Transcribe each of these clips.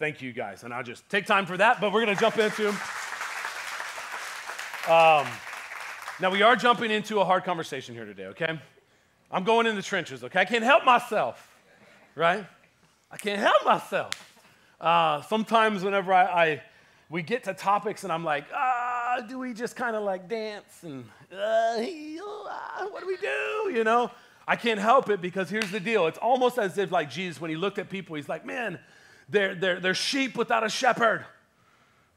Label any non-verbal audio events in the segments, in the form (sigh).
Thank you guys. And I'll just take time for that, but we're going to jump into. Um, now, we are jumping into a hard conversation here today, okay? I'm going in the trenches, okay? I can't help myself, right? I can't help myself. Uh, sometimes, whenever I, I, we get to topics and I'm like, ah, do we just kind of like dance and uh, what do we do? You know, I can't help it because here's the deal. It's almost as if like Jesus, when he looked at people, he's like, man, they're, they're, they're sheep without a shepherd,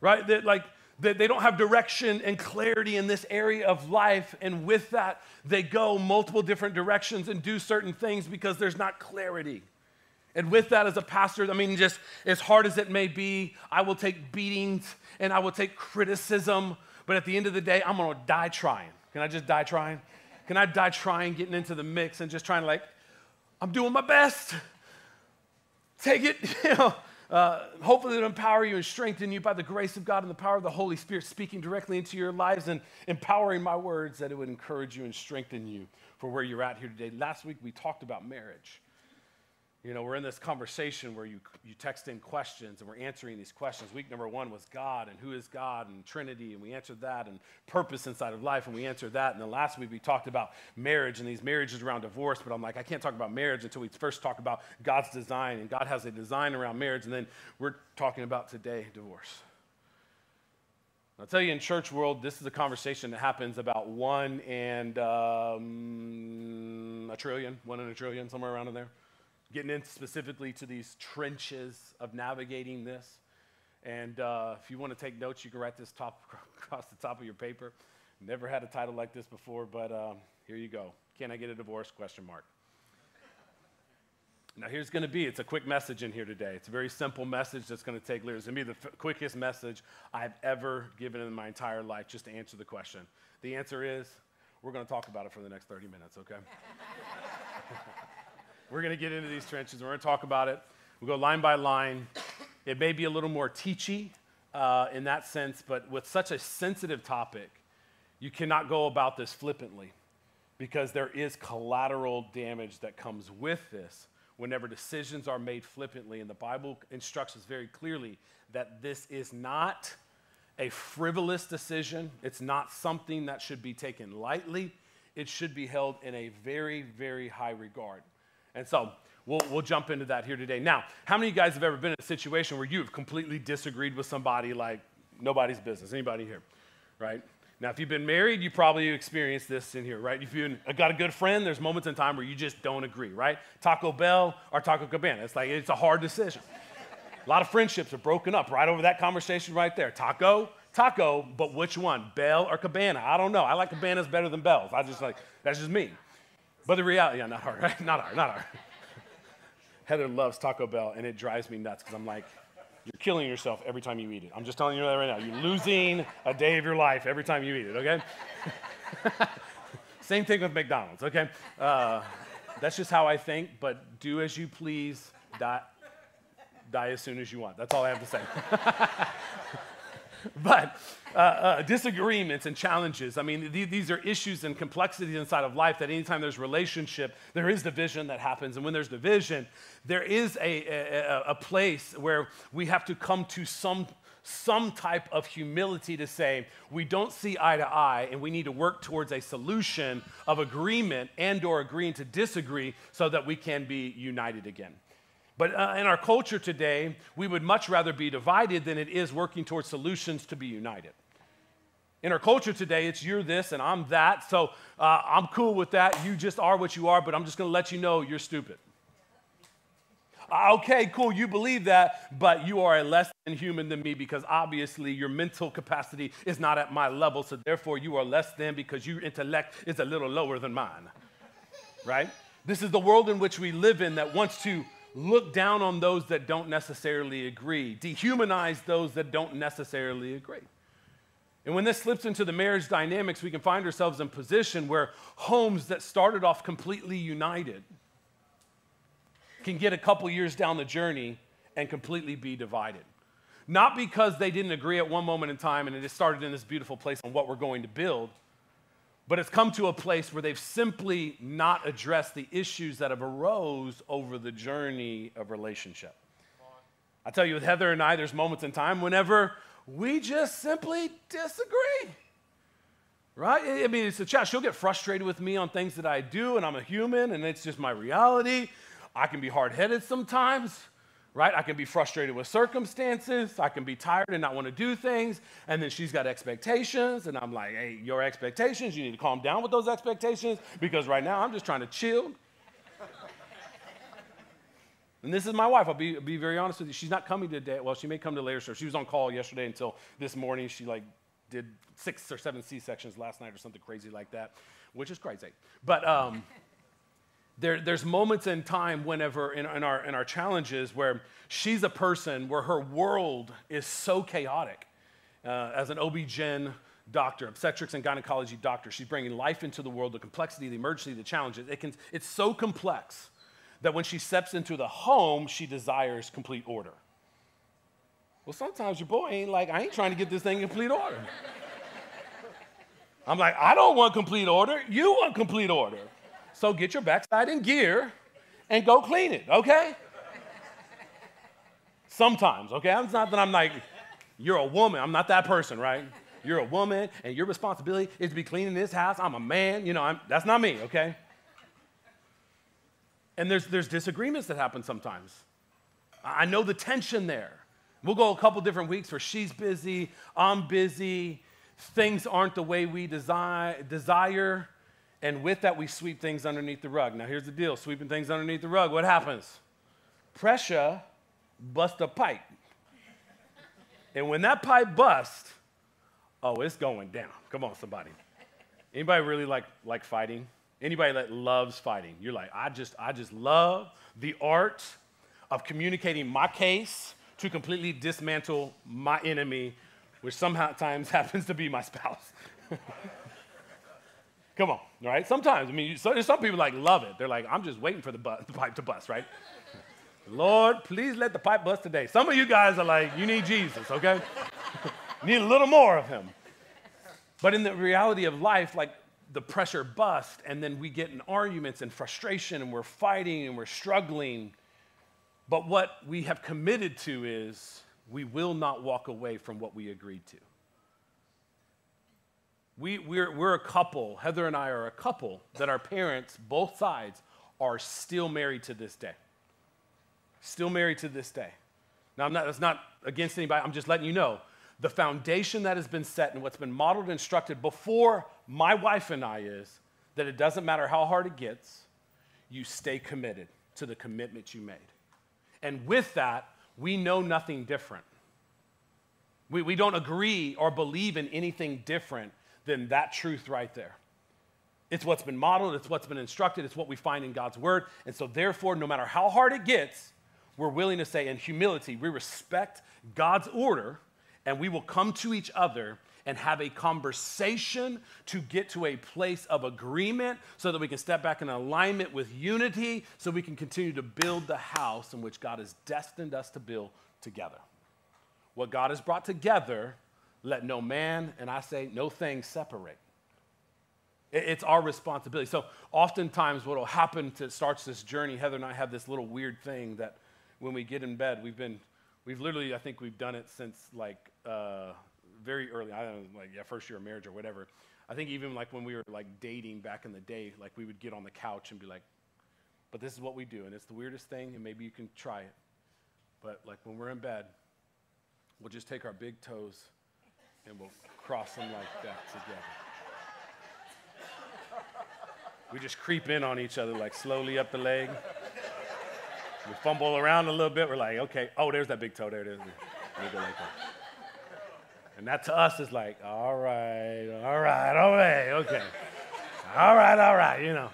right? They're like, they, they don't have direction and clarity in this area of life. And with that, they go multiple different directions and do certain things because there's not clarity. And with that, as a pastor, I mean, just as hard as it may be, I will take beatings and I will take criticism. But at the end of the day, I'm gonna die trying. Can I just die trying? Can I die trying, getting into the mix and just trying to, like, I'm doing my best. Take it, (laughs) you know. Uh, hopefully, it'll empower you and strengthen you by the grace of God and the power of the Holy Spirit speaking directly into your lives and empowering my words that it would encourage you and strengthen you for where you're at here today. Last week, we talked about marriage. You know, we're in this conversation where you, you text in questions and we're answering these questions. Week number one was God and who is God and Trinity, and we answered that, and purpose inside of life, and we answered that. And then last week we talked about marriage and these marriages around divorce, but I'm like, I can't talk about marriage until we first talk about God's design, and God has a design around marriage, and then we're talking about today divorce. I'll tell you in church world, this is a conversation that happens about one and um, a trillion, one in a trillion, somewhere around in there getting in specifically to these trenches of navigating this. And uh, if you want to take notes, you can write this top (laughs) across the top of your paper. Never had a title like this before, but um, here you go. Can I get a divorce? Question mark. Now, here's going to be it's a quick message in here today. It's a very simple message that's going to take literally. It's going to be the f- quickest message I've ever given in my entire life just to answer the question. The answer is we're going to talk about it for the next 30 minutes, okay? (laughs) We're going to get into these trenches. We're going to talk about it. We'll go line by line. It may be a little more teachy uh, in that sense, but with such a sensitive topic, you cannot go about this flippantly because there is collateral damage that comes with this whenever decisions are made flippantly. And the Bible instructs us very clearly that this is not a frivolous decision, it's not something that should be taken lightly. It should be held in a very, very high regard. And so we'll, we'll jump into that here today. Now, how many of you guys have ever been in a situation where you've completely disagreed with somebody like nobody's business? Anybody here? Right? Now, if you've been married, you probably experienced this in here, right? If you've got a good friend, there's moments in time where you just don't agree, right? Taco Bell or Taco Cabana. It's like, it's a hard decision. a lot of friendships are broken up right over that conversation right there. Taco, taco, but which one? Bell or Cabana? I don't know. I like Cabanas better than Bells. I just like, that's just me. But the reality, yeah, not her, right? Not our, not our. Heather loves Taco Bell, and it drives me nuts because I'm like, you're killing yourself every time you eat it. I'm just telling you that right now. You're losing a day of your life every time you eat it, okay? (laughs) Same thing with McDonald's, okay? Uh, that's just how I think, but do as you please, die, die as soon as you want. That's all I have to say. (laughs) (laughs) but uh, uh, disagreements and challenges. I mean, th- these are issues and complexities inside of life that anytime there's relationship, there is division that happens. And when there's division, there is a, a, a place where we have to come to some some type of humility to say we don't see eye to eye and we need to work towards a solution of agreement and or agreeing to disagree so that we can be united again but uh, in our culture today, we would much rather be divided than it is working towards solutions to be united. In our culture today, it's you're this and I'm that, so uh, I'm cool with that. You just are what you are, but I'm just gonna let you know you're stupid. Uh, okay, cool, you believe that, but you are a less than human than me because obviously your mental capacity is not at my level, so therefore you are less than because your intellect is a little lower than mine. Right? This is the world in which we live in that wants to look down on those that don't necessarily agree, dehumanize those that don't necessarily agree. And when this slips into the marriage dynamics, we can find ourselves in position where homes that started off completely united can get a couple years down the journey and completely be divided. Not because they didn't agree at one moment in time and it just started in this beautiful place on what we're going to build, but it's come to a place where they've simply not addressed the issues that have arose over the journey of relationship. I tell you, with Heather and I, there's moments in time whenever we just simply disagree. Right? I mean, it's a chat. She'll get frustrated with me on things that I do, and I'm a human, and it's just my reality. I can be hard headed sometimes, right? I can be frustrated with circumstances. I can be tired and not want to do things. And then she's got expectations, and I'm like, hey, your expectations, you need to calm down with those expectations because right now I'm just trying to chill. and this is my wife. I'll be, be very honest with you. She's not coming today. Well, she may come to later. So she was on call yesterday until this morning. She like did six or seven C sections last night or something crazy like that, which is crazy. But um, there, there's moments in time whenever in, in, our, in our challenges where she's a person where her world is so chaotic. Uh, as an OB-GYN doctor, obstetrics and gynecology doctor, she's bringing life into the world, the complexity, the emergency, the challenges. It can, it's so complex that when she steps into the home, she desires complete order. Well, sometimes your boy ain't like, I ain't trying to get this thing in complete order. (laughs) I'm like, I don't want complete order. You want complete order. So get your backside in gear and go clean it, okay? Sometimes, okay? It's not that I'm like, you're a woman. I'm not that person, right? You're a woman, and your responsibility is to be cleaning this house. I'm a man. You know, I'm, that's not me, okay? And there's, there's disagreements that happen sometimes. I know the tension there. We'll go a couple different weeks where she's busy, I'm busy, things aren't the way we desire, desire and with that, we sweep things underneath the rug. Now, here's the deal sweeping things underneath the rug, what happens? Pressure busts a pipe. And when that pipe busts, oh, it's going down. Come on, somebody. Anybody really like, like fighting? Anybody that loves fighting? You're like, I just, I just love the art of communicating my case to completely dismantle my enemy, which sometimes (laughs) happens to be my spouse. (laughs) Come on, right? Sometimes, I mean, so, some people like love it. They're like, I'm just waiting for the, bu- (laughs) the pipe to bust, right? Lord, please let the pipe bust today. Some of you guys are like, you need Jesus, okay? (laughs) need a little more of him. But in the reality of life, like the pressure bust, and then we get in arguments and frustration, and we're fighting and we're struggling. But what we have committed to is we will not walk away from what we agreed to. We, we're, we're a couple, Heather and I are a couple that our parents, both sides, are still married to this day. Still married to this day. Now, I'm not, that's not against anybody, I'm just letting you know the foundation that has been set and what's been modeled and instructed before my wife and I is that it doesn't matter how hard it gets, you stay committed to the commitment you made. And with that, we know nothing different. We, we don't agree or believe in anything different than that truth right there. It's what's been modeled, it's what's been instructed, it's what we find in God's word. And so, therefore, no matter how hard it gets, we're willing to say in humility, we respect God's order and we will come to each other and have a conversation to get to a place of agreement so that we can step back in alignment with unity so we can continue to build the house in which God has destined us to build together. What God has brought together, let no man, and I say no thing separate. It's our responsibility. So oftentimes what will happen to starts this journey, Heather and I have this little weird thing that when we get in bed, we've been, we've literally, I think we've done it since like uh, very early, I don't know, like yeah, first year of marriage or whatever. I think even like when we were like dating back in the day, like we would get on the couch and be like, but this is what we do. And it's the weirdest thing, and maybe you can try it. But like when we're in bed, we'll just take our big toes and we'll cross them like that together. We just creep in on each other, like slowly up the leg. We fumble around a little bit. We're like, okay, oh, there's that big toe. There it is. We go like that. And that to us is like, all right, all right, all right, okay. All right, all right, you know.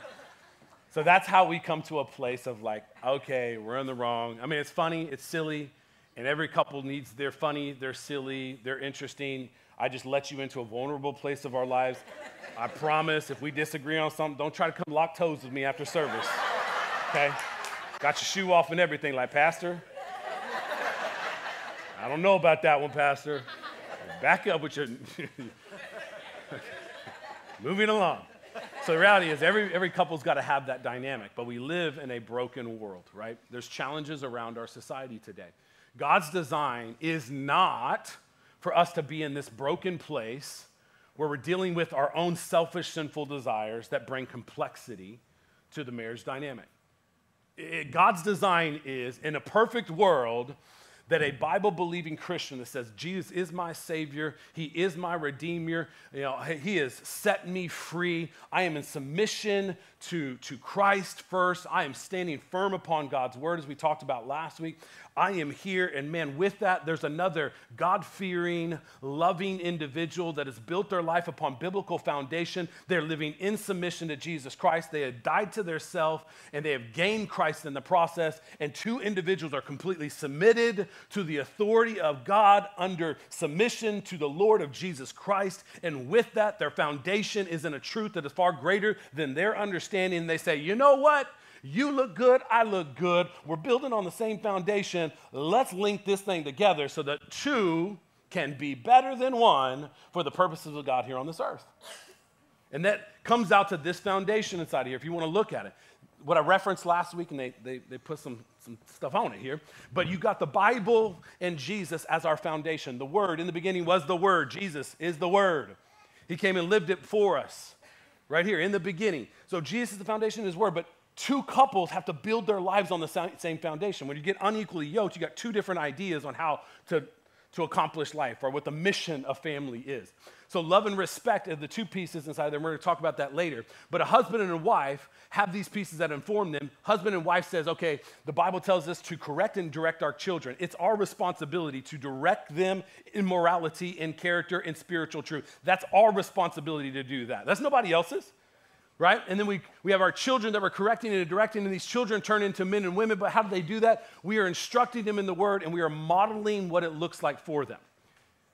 So that's how we come to a place of like, okay, we're in the wrong. I mean, it's funny, it's silly, and every couple needs, they're funny, they're silly, they're interesting. I just let you into a vulnerable place of our lives. I promise, if we disagree on something, don't try to come lock toes with me after service. Okay? Got your shoe off and everything, like, Pastor. I don't know about that one, Pastor. Back up with your. (laughs) Moving along. So the reality is, every, every couple's got to have that dynamic, but we live in a broken world, right? There's challenges around our society today. God's design is not for us to be in this broken place where we're dealing with our own selfish, sinful desires that bring complexity to the marriage dynamic. It, God's design is in a perfect world that a Bible believing Christian that says, Jesus is my Savior, He is my Redeemer, you know, He has set me free. I am in submission to, to Christ first. I am standing firm upon God's word, as we talked about last week. I am here. And man, with that, there's another God fearing, loving individual that has built their life upon biblical foundation. They're living in submission to Jesus Christ. They have died to their self and they have gained Christ in the process. And two individuals are completely submitted to the authority of God under submission to the Lord of Jesus Christ. And with that, their foundation is in a truth that is far greater than their understanding. And they say, you know what? You look good, I look good. We're building on the same foundation. Let's link this thing together so that two can be better than one for the purposes of God here on this earth. And that comes out to this foundation inside here, if you want to look at it. What I referenced last week, and they, they, they put some, some stuff on it here, but you got the Bible and Jesus as our foundation. The Word in the beginning was the Word. Jesus is the Word. He came and lived it for us right here in the beginning. So Jesus is the foundation of His Word, but two couples have to build their lives on the same foundation. When you get unequally yoked, you got two different ideas on how to, to accomplish life or what the mission of family is. So, love and respect are the two pieces inside there. We're going to talk about that later. But a husband and a wife have these pieces that inform them. Husband and wife says, okay, the Bible tells us to correct and direct our children. It's our responsibility to direct them in morality, in character, in spiritual truth. That's our responsibility to do that. That's nobody else's right? And then we, we have our children that we're correcting and directing, and these children turn into men and women. But how do they do that? We are instructing them in the word, and we are modeling what it looks like for them.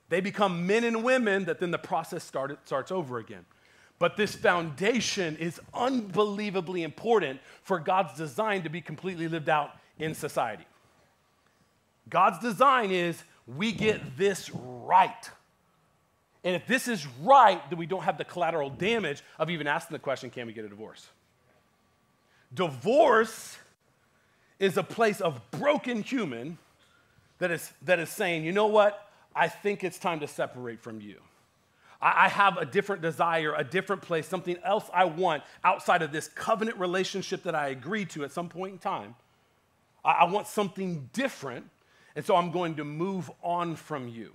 They become men and women that then the process started, starts over again. But this foundation is unbelievably important for God's design to be completely lived out in society. God's design is we get this right. And if this is right, then we don't have the collateral damage of even asking the question can we get a divorce? Divorce is a place of broken human that is, that is saying, you know what? I think it's time to separate from you. I, I have a different desire, a different place, something else I want outside of this covenant relationship that I agreed to at some point in time. I, I want something different, and so I'm going to move on from you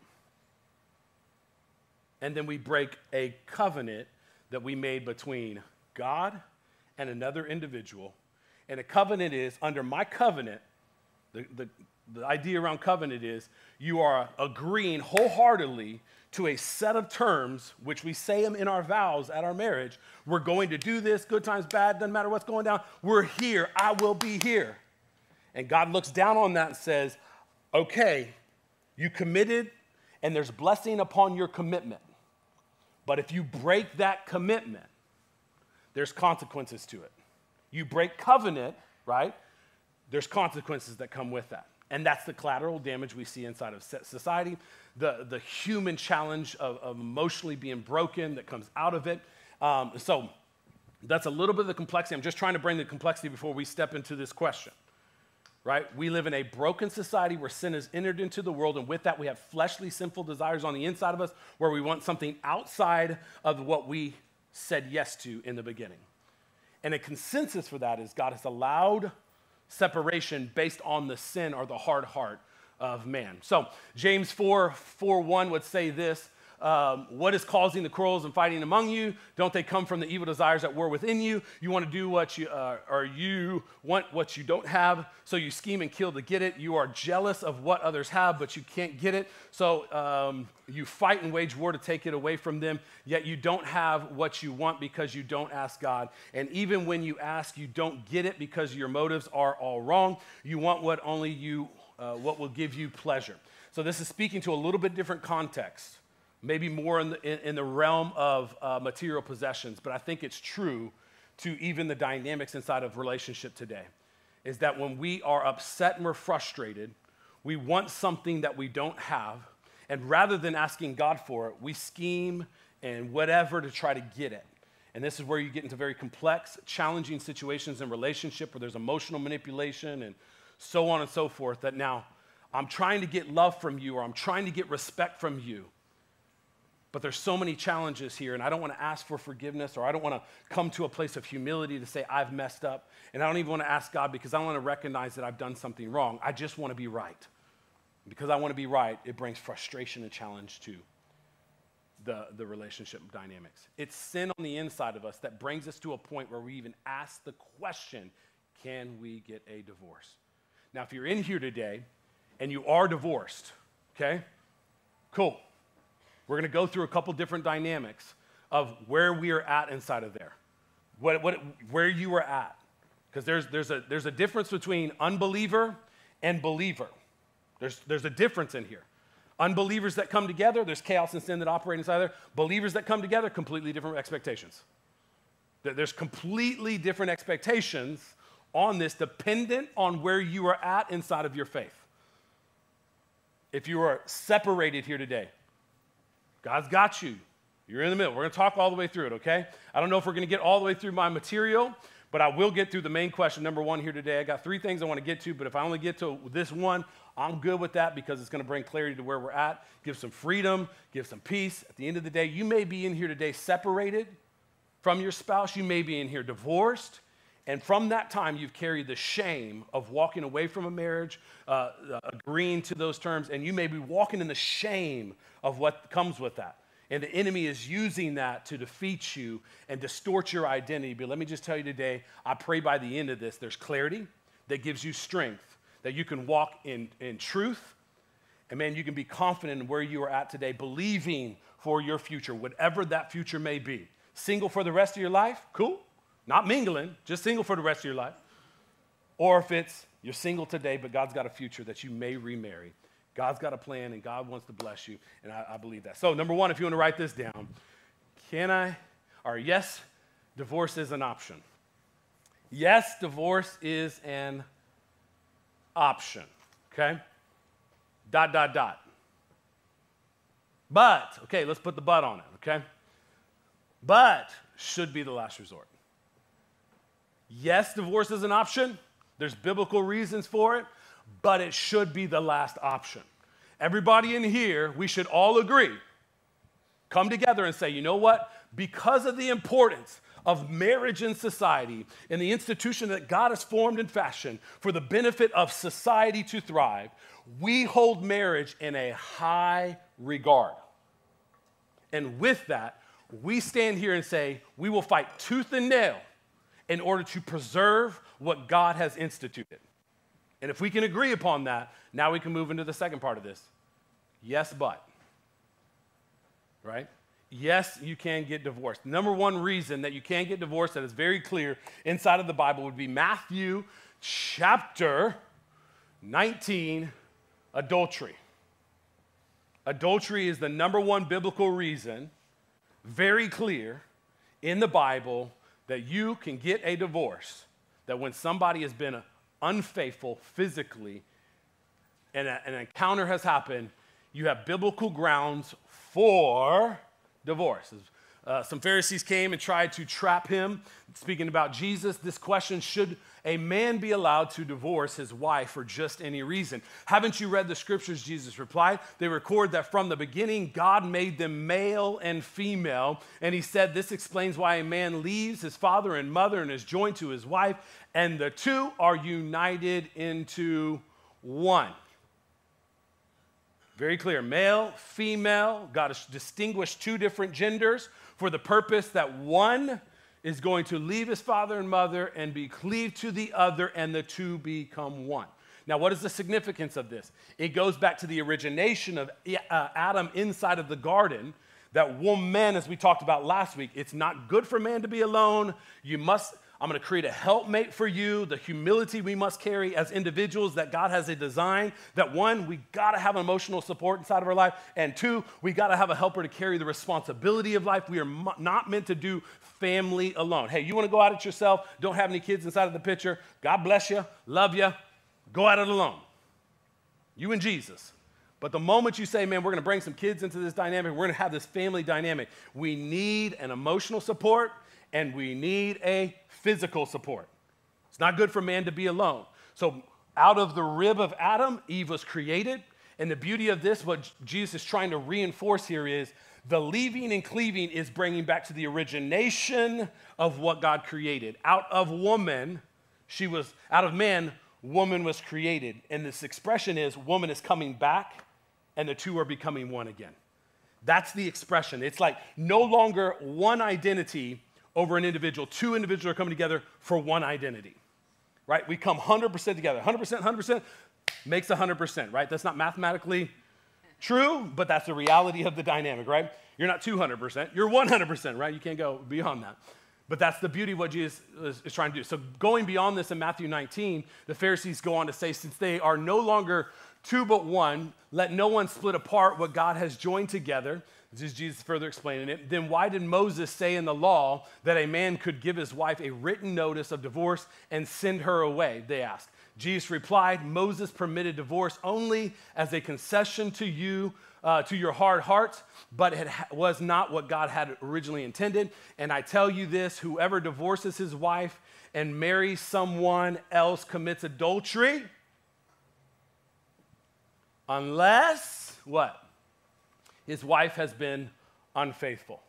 and then we break a covenant that we made between God and another individual. And a covenant is, under my covenant, the, the, the idea around covenant is you are agreeing wholeheartedly to a set of terms, which we say them in our vows at our marriage. We're going to do this, good times, bad, doesn't matter what's going down. We're here. I will be here. And God looks down on that and says, okay, you committed, and there's blessing upon your commitment. But if you break that commitment, there's consequences to it. You break covenant, right? There's consequences that come with that. And that's the collateral damage we see inside of society, the, the human challenge of, of emotionally being broken that comes out of it. Um, so that's a little bit of the complexity. I'm just trying to bring the complexity before we step into this question right? We live in a broken society where sin has entered into the world, and with that, we have fleshly, sinful desires on the inside of us where we want something outside of what we said yes to in the beginning. And a consensus for that is God has allowed separation based on the sin or the hard heart of man. So, James 4 4 1 would say this um, what is causing the quarrels and fighting among you? Don't they come from the evil desires that were within you? You want to do what you, uh, or you want what you don't have, so you scheme and kill to get it. You are jealous of what others have, but you can't get it. So um, you fight and wage war to take it away from them, yet you don't have what you want because you don't ask God. And even when you ask, you don't get it because your motives are all wrong. You want what only you, uh, what will give you pleasure. So this is speaking to a little bit different context maybe more in the, in, in the realm of uh, material possessions, but I think it's true to even the dynamics inside of relationship today. Is that when we are upset and we're frustrated, we want something that we don't have, and rather than asking God for it, we scheme and whatever to try to get it. And this is where you get into very complex, challenging situations in relationship where there's emotional manipulation and so on and so forth. That now I'm trying to get love from you or I'm trying to get respect from you. But there's so many challenges here, and I don't want to ask for forgiveness or I don't want to come to a place of humility to say, I've messed up. And I don't even want to ask God because I want to recognize that I've done something wrong. I just want to be right. Because I want to be right, it brings frustration and challenge to the, the relationship dynamics. It's sin on the inside of us that brings us to a point where we even ask the question can we get a divorce? Now, if you're in here today and you are divorced, okay, cool. We're going to go through a couple different dynamics of where we are at inside of there, what, what, where you are at. Because there's, there's, a, there's a difference between unbeliever and believer. There's, there's a difference in here. Unbelievers that come together, there's chaos and sin that operate inside there. Believers that come together, completely different expectations. There's completely different expectations on this, dependent on where you are at inside of your faith. If you are separated here today, God's got you. You're in the middle. We're going to talk all the way through it, okay? I don't know if we're going to get all the way through my material, but I will get through the main question, number one, here today. I got three things I want to get to, but if I only get to this one, I'm good with that because it's going to bring clarity to where we're at, give some freedom, give some peace. At the end of the day, you may be in here today separated from your spouse, you may be in here divorced. And from that time, you've carried the shame of walking away from a marriage, uh, uh, agreeing to those terms, and you may be walking in the shame of what comes with that. And the enemy is using that to defeat you and distort your identity. But let me just tell you today, I pray by the end of this, there's clarity that gives you strength, that you can walk in, in truth. And man, you can be confident in where you are at today, believing for your future, whatever that future may be. Single for the rest of your life? Cool. Not mingling, just single for the rest of your life. Or if it's you're single today, but God's got a future that you may remarry. God's got a plan and God wants to bless you, and I, I believe that. So, number one, if you want to write this down, can I, or yes, divorce is an option. Yes, divorce is an option, okay? Dot, dot, dot. But, okay, let's put the but on it, okay? But should be the last resort. Yes, divorce is an option. There's biblical reasons for it, but it should be the last option. Everybody in here, we should all agree, come together and say, you know what? Because of the importance of marriage in society and the institution that God has formed and fashioned for the benefit of society to thrive, we hold marriage in a high regard. And with that, we stand here and say, we will fight tooth and nail in order to preserve what God has instituted. And if we can agree upon that, now we can move into the second part of this. Yes, but. Right? Yes, you can get divorced. Number one reason that you can't get divorced that is very clear inside of the Bible would be Matthew chapter 19, adultery. Adultery is the number one biblical reason, very clear in the Bible, that you can get a divorce. That when somebody has been unfaithful physically and a, an encounter has happened, you have biblical grounds for divorce. Uh, some Pharisees came and tried to trap him. Speaking about Jesus, this question should a man be allowed to divorce his wife for just any reason? Haven't you read the scriptures? Jesus replied. They record that from the beginning, God made them male and female. And he said, This explains why a man leaves his father and mother and is joined to his wife, and the two are united into one. Very clear male, female. God has distinguished two different genders for the purpose that one is going to leave his father and mother and be cleaved to the other, and the two become one. Now, what is the significance of this? It goes back to the origination of uh, Adam inside of the garden. That woman, as we talked about last week, it's not good for man to be alone. You must I'm going to create a helpmate for you, the humility we must carry as individuals that God has a design. That one, we got to have emotional support inside of our life. And two, we got to have a helper to carry the responsibility of life. We are not meant to do family alone. Hey, you want to go out at yourself? Don't have any kids inside of the picture. God bless you, love you. Go at it alone. You and Jesus. But the moment you say, man, we're going to bring some kids into this dynamic, we're going to have this family dynamic, we need an emotional support and we need a physical support. It's not good for man to be alone. So Out of the rib of Adam, Eve was created. And the beauty of this, what Jesus is trying to reinforce here is the leaving and cleaving is bringing back to the origination of what God created. Out of woman, she was, out of man, woman was created. And this expression is woman is coming back and the two are becoming one again. That's the expression. It's like no longer one identity over an individual. Two individuals are coming together for one identity, right? We come 100% together. 100%, 100% makes 100%, right? That's not mathematically true, but that's the reality of the dynamic, right? You're not 200%, you're 100%, right? You can't go beyond that. But that's the beauty of what Jesus is, is, trying to do. So, going beyond this in Matthew 19, the Pharisees go on to say, since they are no longer two but one, let no one split apart what God has joined together. This is Jesus further explaining it. Then why did Moses say in the law that a man could give his wife a written notice of divorce and send her away? They asked. Jesus replied, Moses permitted divorce only as a concession to you, uh, to your hard hearts, but it was not what God had originally intended. And I tell you this whoever divorces his wife and marries someone else commits adultery unless what? His wife has been unfaithful.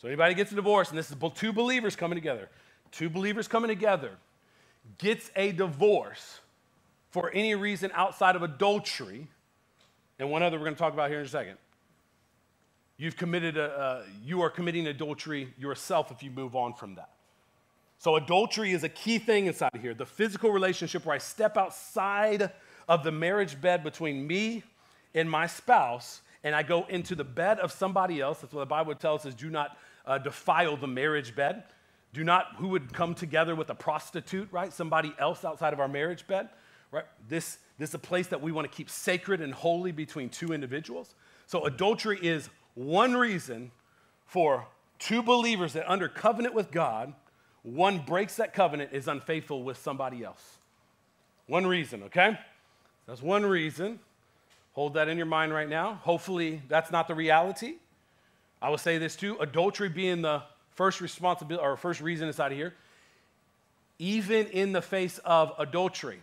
So anybody gets a divorce, and this is two believers coming together, two believers coming together, gets a divorce for any reason outside of adultery, and one other we're going to talk about here in a second. You've committed a, uh, you are committing adultery yourself if you move on from that. So adultery is a key thing inside of here. The physical relationship where I step outside of the marriage bed between me and my spouse, and I go into the bed of somebody else. That's what the Bible tells us do not uh, defile the marriage bed. Do not, who would come together with a prostitute, right? Somebody else outside of our marriage bed, right? This, this is a place that we want to keep sacred and holy between two individuals. So, adultery is one reason for two believers that under covenant with God, one breaks that covenant, is unfaithful with somebody else. One reason, okay? That's one reason. Hold that in your mind right now. Hopefully, that's not the reality. I will say this too adultery being the first responsibility or first reason inside of here. Even in the face of adultery,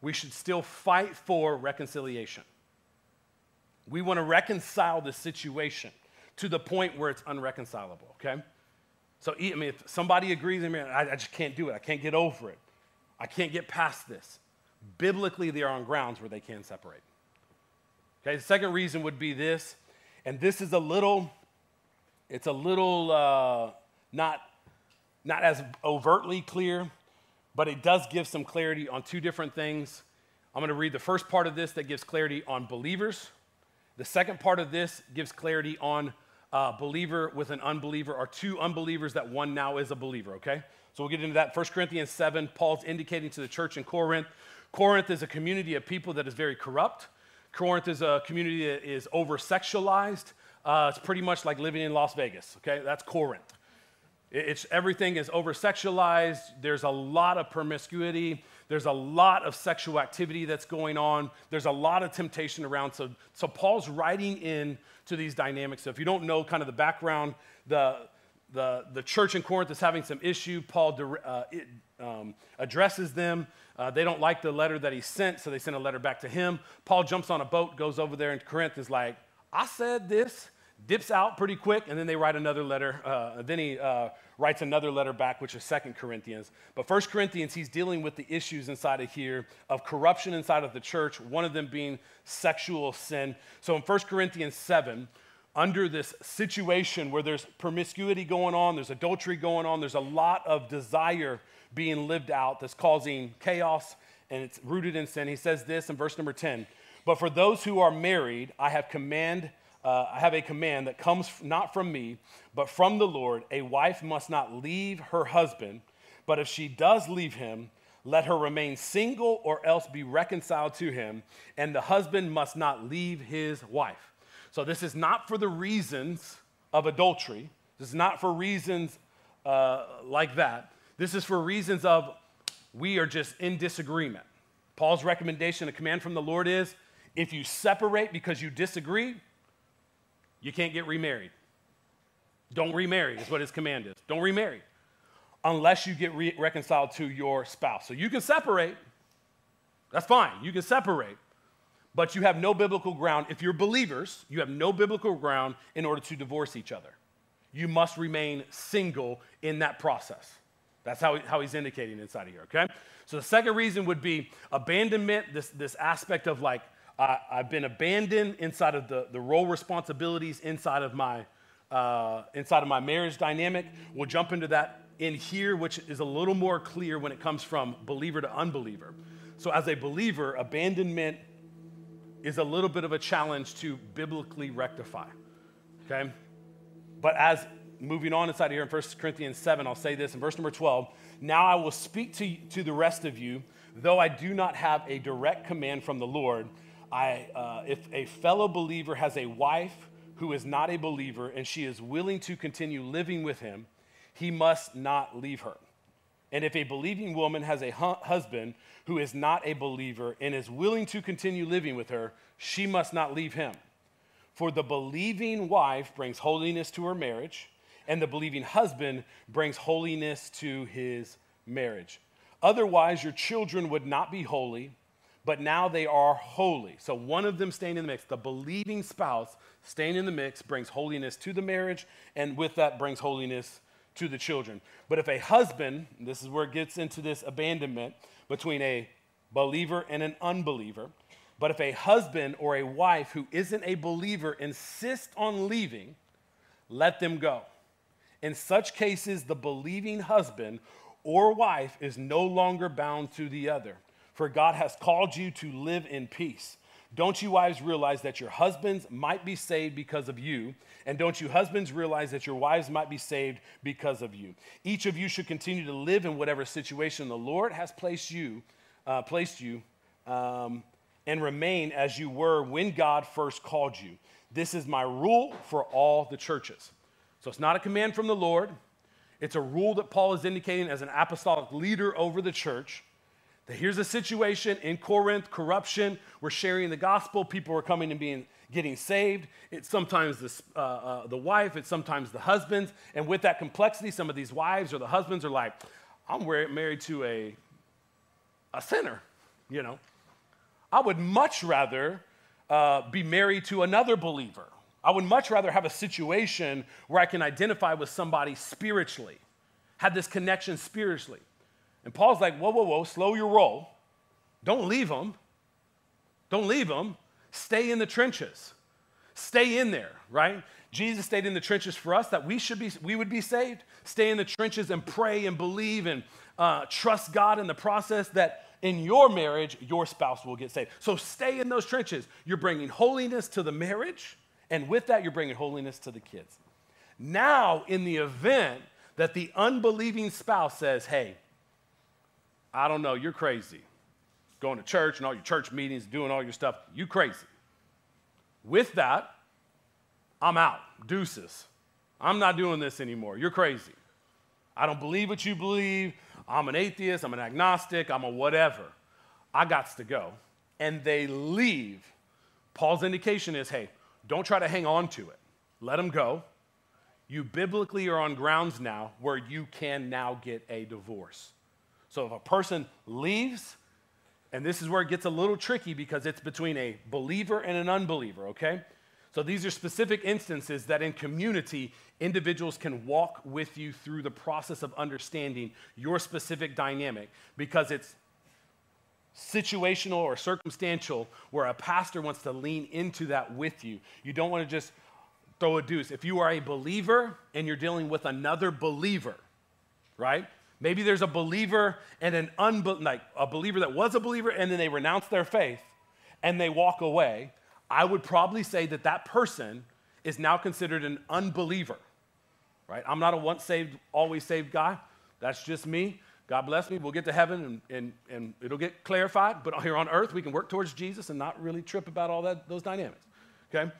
we should still fight for reconciliation. We want to reconcile the situation to the point where it's unreconcilable, okay? So, I mean, if somebody agrees, I mean, I, I just can't do it. I can't get over it. I can't get past this biblically they are on grounds where they can separate. Okay, the second reason would be this, and this is a little, it's a little uh, not, not as overtly clear, but it does give some clarity on two different things. I'm going to read the first part of this that gives clarity on believers. The second part of this gives clarity on a believer with an unbeliever, or two unbelievers that one now is a believer, okay? So we'll get into that. 1 Corinthians 7, Paul's indicating to the church in Corinth Corinth is a community of people that is very corrupt. Corinth is a community that is over sexualized. Uh, it's pretty much like living in Las Vegas, okay? That's Corinth. It's, everything is over sexualized. There's a lot of promiscuity. There's a lot of sexual activity that's going on. There's a lot of temptation around. So, so Paul's writing in to these dynamics. So if you don't know kind of the background, the, the, the church in Corinth is having some issue. Paul uh, it, um, addresses them. Uh, they don't like the letter that he sent, so they send a letter back to him. Paul jumps on a boat, goes over there in Corinth, is like, I said this, dips out pretty quick, and then they write another letter. Uh, then he uh, writes another letter back, which is Second Corinthians. But First Corinthians, he's dealing with the issues inside of here of corruption inside of the church, one of them being sexual sin. So in First Corinthians 7, under this situation where there's promiscuity going on, there's adultery going on, there's a lot of desire being lived out that's causing chaos and it's rooted in sin. He says this in verse number 10 But for those who are married, I have command. Uh, I have a command that comes not from me, but from the Lord. A wife must not leave her husband, but if she does leave him, let her remain single or else be reconciled to him, and the husband must not leave his wife. So, this is not for the reasons of adultery. This is not for reasons uh, like that. This is for reasons of we are just in disagreement. Paul's recommendation, a command from the Lord is if you separate because you disagree, you can't get remarried. Don't remarry, is what his command is. Don't remarry unless you get re- reconciled to your spouse. So you can separate, That's fine. You can separate. But you have no biblical ground. If you're believers, you have no biblical ground in order to divorce each other. You must remain single in that process. That's how, how he's indicating inside of here, okay? So the second reason would be abandonment, this, this aspect of like, uh, I've been abandoned inside of the, the role responsibilities inside of my uh, inside of my marriage dynamic. We'll jump into that in here, which is a little more clear when it comes from believer to unbeliever. So, as a believer, abandonment is a little bit of a challenge to biblically rectify. Okay? But as moving on inside here in 1 Corinthians 7, I'll say this in verse number 12 Now I will speak to, to the rest of you, though I do not have a direct command from the Lord. I, uh, if a fellow believer has a wife who is not a believer and she is willing to continue living with him, he must not leave her. And if a believing woman has a hu- husband who is not a believer and is willing to continue living with her, she must not leave him. For the believing wife brings holiness to her marriage, and the believing husband brings holiness to his marriage. Otherwise, your children would not be holy but now they are holy. So one of them staying in the mix. The believing spouse staying in the mix brings holiness to the marriage, and with that brings holiness to the children. But if a husband, this is where it gets into this abandonment between a believer and an unbeliever, but if a husband or a wife who isn't a believer insists on leaving, let them go. In such cases, the believing husband or wife is no longer bound to the other for God has called you to live in peace. Don't you wives realize that your husbands might be saved because of you? And don't you husbands realize that your wives might be saved because of you? Each of you should continue to live in whatever situation the Lord has placed you, uh, placed you, um, and remain as you were when God first called you. This is my rule for all the churches. So it's not a command from the Lord. It's a rule that Paul is indicating as an apostolic leader over the church. Here's a situation in Corinth, corruption. We're sharing the gospel. People are coming and being getting saved. It's sometimes the, uh, uh, the wife, it's sometimes the husbands. And with that complexity, some of these wives or the husbands are like, I'm married to a, a sinner, you know. I would much rather uh, be married to another believer. I would much rather have a situation where I can identify with somebody spiritually, have this connection spiritually. And Paul's like, whoa, whoa, whoa, slow your roll. Don't leave them. Don't leave them. Stay in the trenches. Stay in there, right? Jesus stayed in the trenches for us that we should be, we would be saved. Stay in the trenches and pray and believe and uh, trust God in the process that in your marriage, your spouse will get saved. So stay in those trenches. You're bringing holiness to the marriage, and with that, you're bringing holiness to the kids. Now, in the event that the unbelieving spouse says, hey, I don't know, you're crazy. Going to church and all your church meetings, doing all your stuff, you crazy. With that, I'm out. Deuces. I'm not doing this anymore. You're crazy. I don't believe what you believe. I'm an atheist. I'm an agnostic. I'm a whatever. I got to go. And they leave. Paul's indication is hey, don't try to hang on to it. Let them go. You biblically are on grounds now where you can now get a divorce. So if a person leaves, and this is where it gets a little tricky because it's between a believer and an unbeliever, okay? So these are specific instances that in community, individuals can walk with you through the process of understanding your specific dynamic because it's situational or circumstantial where a pastor wants to lean into that with you. You don't want to just throw a deuce. If you are a believer and you're dealing with another believer, right? Maybe there's a believer and an unbeliever, like a believer that was a believer and then they renounce their faith and they walk away. I would probably say that that person is now considered an unbeliever, right? I'm not a once saved, always saved guy. That's just me. God bless me. We'll get to heaven and, and, and it'll get clarified. But here on earth, we can work towards Jesus and not really trip about all that, those dynamics, okay?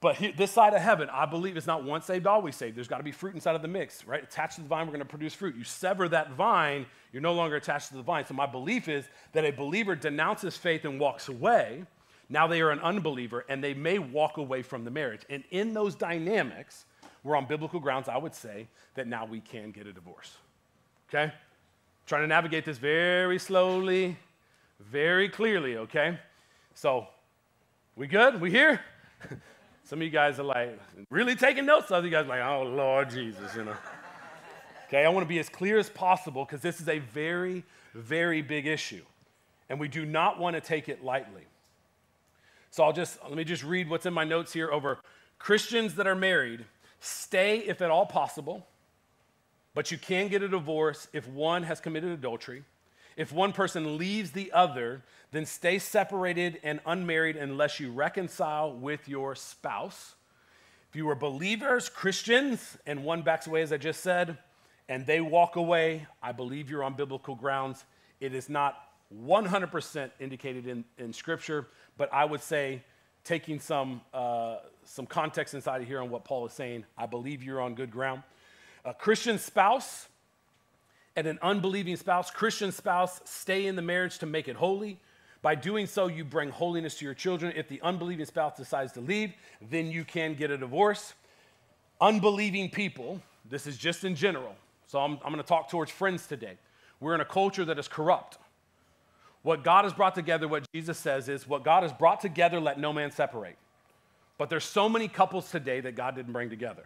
But this side of heaven, I believe it's not once saved, always saved. There's got to be fruit inside of the mix, right? Attached to the vine, we're going to produce fruit. You sever that vine, you're no longer attached to the vine. So my belief is that a believer denounces faith and walks away. Now they are an unbeliever and they may walk away from the marriage. And in those dynamics, we're on biblical grounds, I would say, that now we can get a divorce. Okay? Trying to navigate this very slowly, very clearly, okay? So, we good? We here? (laughs) Some of you guys are like, really taking notes? Of you guys are like, oh, Lord Jesus, you know. Okay, I want to be as clear as possible because this is a very, very big issue. And we do not want to take it lightly. So I'll just, let me just read what's in my notes here over Christians that are married. Stay if at all possible, but you can get a divorce if one has committed adultery. If one person leaves the other, then stay separated and unmarried unless you reconcile with your spouse. If you are believers, Christians, and one backs away, as I just said, and they walk away, I believe you're on biblical grounds. It is not 100% indicated in, in Scripture, but I would say, taking some, uh, some context inside of here on what Paul is saying, I believe you're on good ground. A Christian spouse and an unbelieving spouse, Christian spouse, stay in the marriage to make it holy. By doing so, you bring holiness to your children. If the unbelieving spouse decides to leave, then you can get a divorce. Unbelieving people, this is just in general, so I'm, I'm going to talk towards friends today. We're in a culture that is corrupt. What God has brought together, what Jesus says is, what God has brought together, let no man separate. But there's so many couples today that God didn't bring together.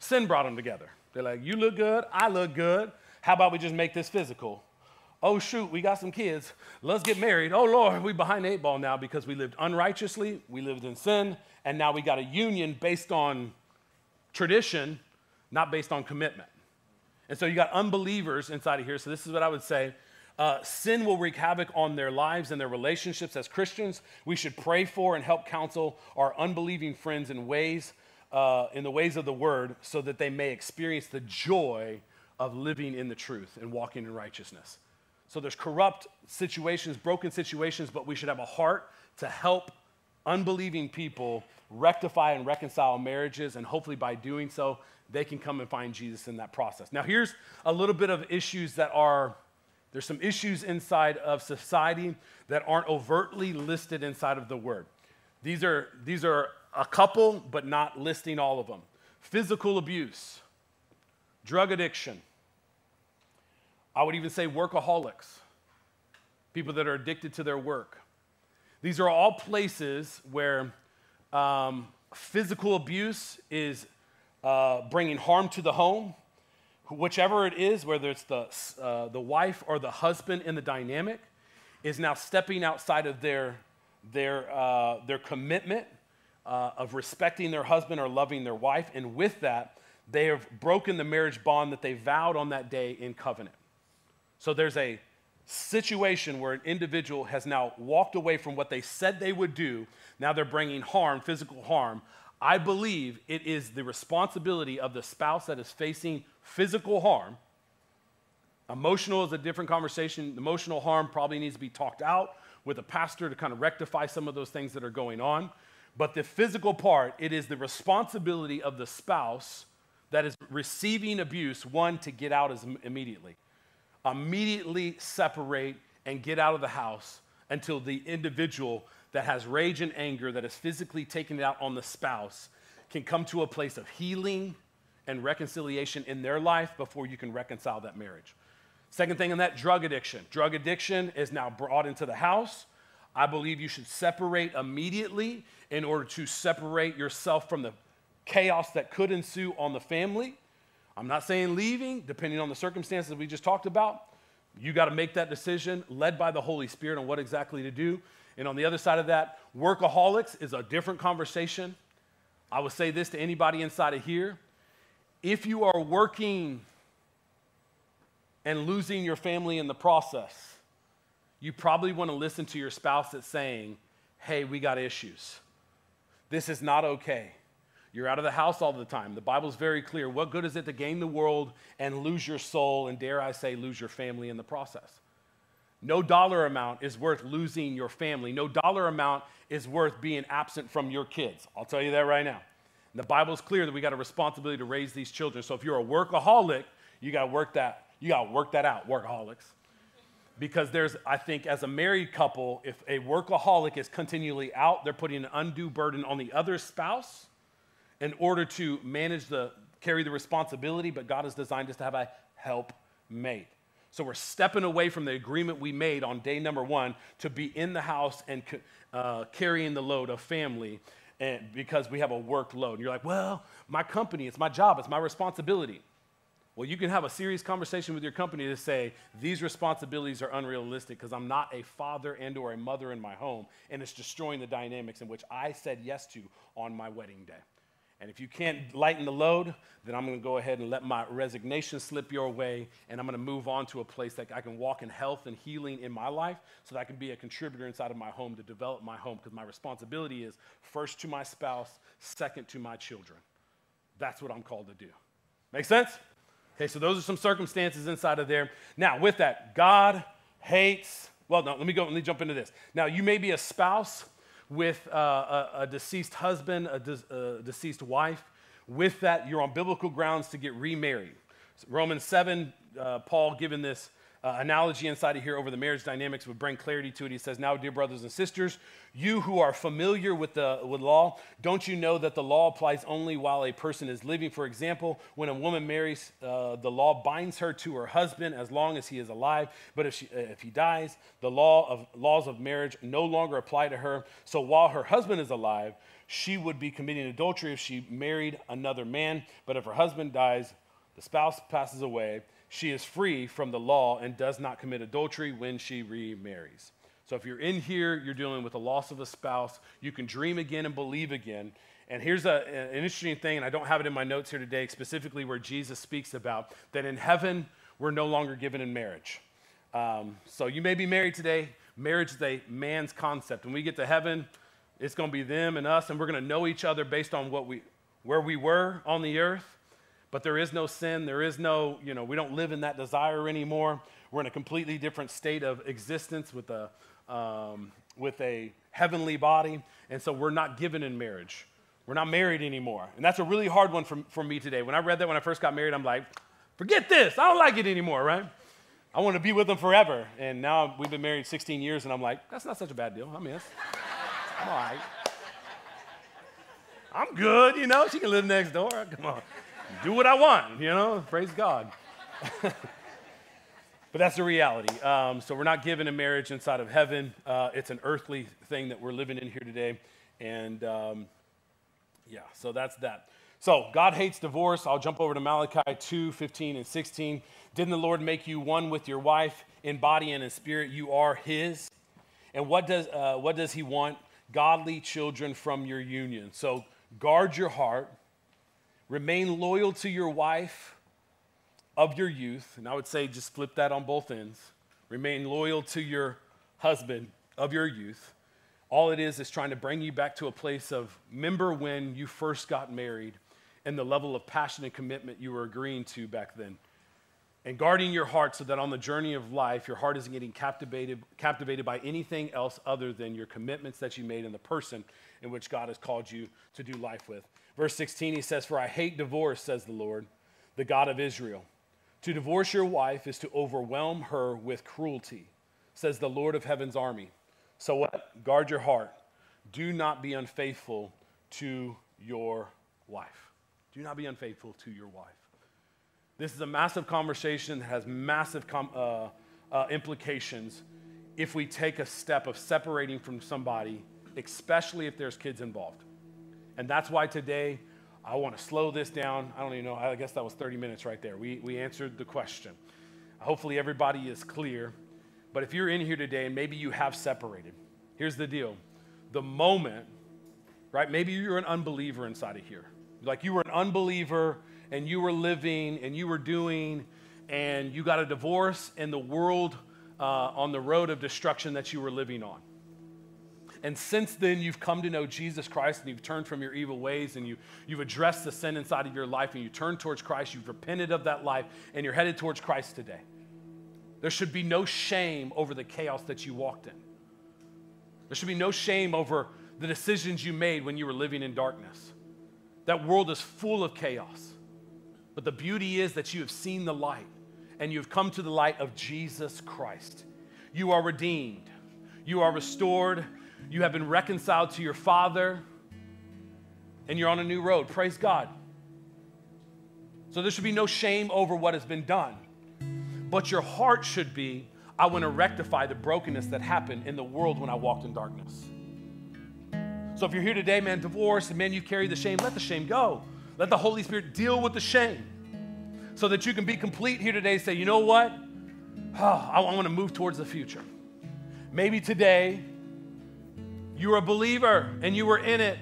Sin brought them together. They're like, you look good, I look good. How about we just make this physical? Oh, shoot, we got some kids. Let's get married. Oh, Lord, we behind eight ball now because we lived unrighteously, we lived in sin, and now we got a union based on tradition, not based on commitment. And so you got unbelievers inside of here. So this is what I would say. Uh, sin will wreak havoc on their lives and their relationships as Christians. We should pray for and help counsel our unbelieving friends in ways, uh, in the ways of the word, so that they may experience the joy of living in the truth and walking in righteousness. So there's corrupt situations, broken situations, but we should have a heart to help unbelieving people rectify and reconcile marriages, and hopefully by doing so, they can come and find Jesus in that process. Now, here's a little bit of issues that are, there's some issues inside of society that aren't overtly listed inside of the word. These are, these are a couple, but not listing all of them. Physical abuse, drug addiction, I would even say workaholics, people that are addicted to their work. These are all places where um, physical abuse is uh, bringing harm to the home, whichever it is, whether it's the, uh, the wife or the husband in the dynamic, is now stepping outside of their, their, uh, their commitment uh, of respecting their husband or loving their wife. And with that, they have broken the marriage bond that they vowed on that day in covenant. So there's a situation where an individual has now walked away from what they said they would do. Now they're bringing harm, physical harm, I believe it is the responsibility of the spouse that is facing physical harm. Emotional is a different conversation. Emotional harm probably needs to be talked out with a pastor to kind of rectify some of those things that are going on. But the physical part, it is the responsibility of the spouse that is receiving abuse, one, to get out as immediately. Immediately separate and get out of the house until the individual that has rage and anger that is physically taking it out on the spouse can come to a place of healing and reconciliation in their life before you can reconcile that marriage. Second thing in that, drug addiction. Drug addiction is now brought into the house. I believe you should separate immediately in order to separate yourself from the chaos that could ensue on the family. I'm not saying leaving, depending on the circumstances we just talked about. You got to make that decision led by the Holy Spirit on what exactly to do. And on the other side of that, workaholics is a different conversation. I would say this to anybody inside of here. If you are working and losing your family in the process, you probably want to listen to your spouse that's saying, hey, we got issues. This is not okay. You're out of the house all the time. The Bible's very clear. What good is it to gain the world and lose your soul, and dare I say, lose your family in the process? No dollar amount is worth losing your family. No dollar amount is worth being absent from your kids. I'll tell you that right now. And the Bible's clear that we got a responsibility to raise these children. So if you're a workaholic, you got to work that. You got to work that out, workaholics. Because there's, I think, as a married couple, if a workaholic is continually out, they're putting an undue burden on the other spouse in order to manage the carry the responsibility. But God has designed us to have a help mate. So we're stepping away from the agreement we made on day number one to be in the house and uh, carrying the load of family and because we have a workload. And you're like, well, my company, it's my job, it's my responsibility. Well, you can have a serious conversation with your company to say these responsibilities are unrealistic because I'm not a father and or a mother in my home and it's destroying the dynamics in which I said yes to on my wedding day. And if you can't lighten the load, then I'm going to go ahead and let my resignation slip your way, and I'm going to move on to a place that I can walk in health and healing in my life so that I can be a contributor inside of my home to develop my home because my responsibility is first to my spouse, second to my children. That's what I'm called to do. Make sense? Okay, so those are some circumstances inside of there. Now, with that, God hates, well, no, let me go, let me jump into this. Now, you may be a spouse with uh, a, a, deceased husband, a, de- a, deceased wife. With that, you're on biblical grounds to get remarried. So Romans 7, uh, Paul given this uh, analogy inside of here over the marriage dynamics would bring clarity to it. He says, Now, dear brothers and sisters, you who are familiar with the with law, don't you know that the law applies only while a person is living? For example, when a woman marries, uh, the law binds her to her husband as long as he is alive. But if, she, uh, if he dies, the law of, laws of marriage no longer apply to her. So while her husband is alive, she would be committing adultery if she married another man. But if her husband dies, the spouse passes away she is free from the law and does not commit adultery when she remarries. So if you're in here, you're dealing with the loss of a spouse, you can dream again and believe again. And here's a, an interesting thing, and I don't have it in my notes here today, specifically where Jesus speaks about that in heaven, we're no longer given in marriage. Um, so you may be married today. Marriage is a man's concept. When we get to heaven, it's going to be them and us, and we're going to know each other based on what we, where we were on the earth but there is no sin. There is no, you know, we don't live in that desire anymore. We're in a completely different state of existence with a, um, with a heavenly body. And so we're not given in marriage. We're not married anymore. And that's a really hard one for, for me today. When I read that when I first got married, I'm like, forget this. I don't like it anymore, right? I want to be with them forever. And now we've been married 16 years, and I'm like, that's not such a bad deal. I mean, I'm all right. I'm good, you know. She can live next door. Come on do what I want, you know, praise God. (laughs) but that's the reality. Um, so we're not given a marriage inside of heaven. Uh, it's an earthly thing that we're living in here today. And um, yeah, so that's that. So God hates divorce. I'll jump over to Malachi 2 15 and 16. Didn't the Lord make you one with your wife in body and in spirit? You are His. And what does, uh, what does He want? Godly children from your union. So guard your heart Remain loyal to your wife of your youth. And I would say just flip that on both ends. Remain loyal to your husband of your youth. All it is is trying to bring you back to a place of remember when you first got married and the level of passion and commitment you were agreeing to back then. And guarding your heart so that on the journey of life, your heart isn't getting captivated, captivated by anything else other than your commitments that you made in the person in which God has called you to do life with. Verse 16, he says, For I hate divorce, says the Lord, the God of Israel. To divorce your wife is to overwhelm her with cruelty, says the Lord of heaven's army. So what? Guard your heart. Do not be unfaithful to your wife. Do not be unfaithful to your wife. This is a massive conversation that has massive com- uh, uh, implications if we take a step of separating from somebody, especially if there's kids involved. And that's why today I want to slow this down. I don't even know, I guess that was 30 minutes right there. We, we answered the question. Hopefully, everybody is clear. But if you're in here today and maybe you have separated, here's the deal. The moment, right? Maybe you're an unbeliever inside of here. Like you were an unbeliever and you were living and you were doing and you got a divorce and the world uh, on the road of destruction that you were living on. And since then, you've come to know Jesus Christ and you've turned from your evil ways and you, you've addressed the sin inside of your life and you turned towards Christ. You've repented of that life and you're headed towards Christ today. There should be no shame over the chaos that you walked in. There should be no shame over the decisions you made when you were living in darkness. That world is full of chaos. But the beauty is that you have seen the light and you have come to the light of Jesus Christ. You are redeemed, you are restored, you have been reconciled to your Father, and you're on a new road. Praise God. So there should be no shame over what has been done. but your heart should be I want to rectify the brokenness that happened in the world when I walked in darkness. So if you're here today, man, divorce, and man, you carry the shame, let the shame go. Let the Holy Spirit deal with the shame so that you can be complete here today. Say, you know what? Oh, (sighs) I want to move towards the future. Maybe today you were a believer and you were in it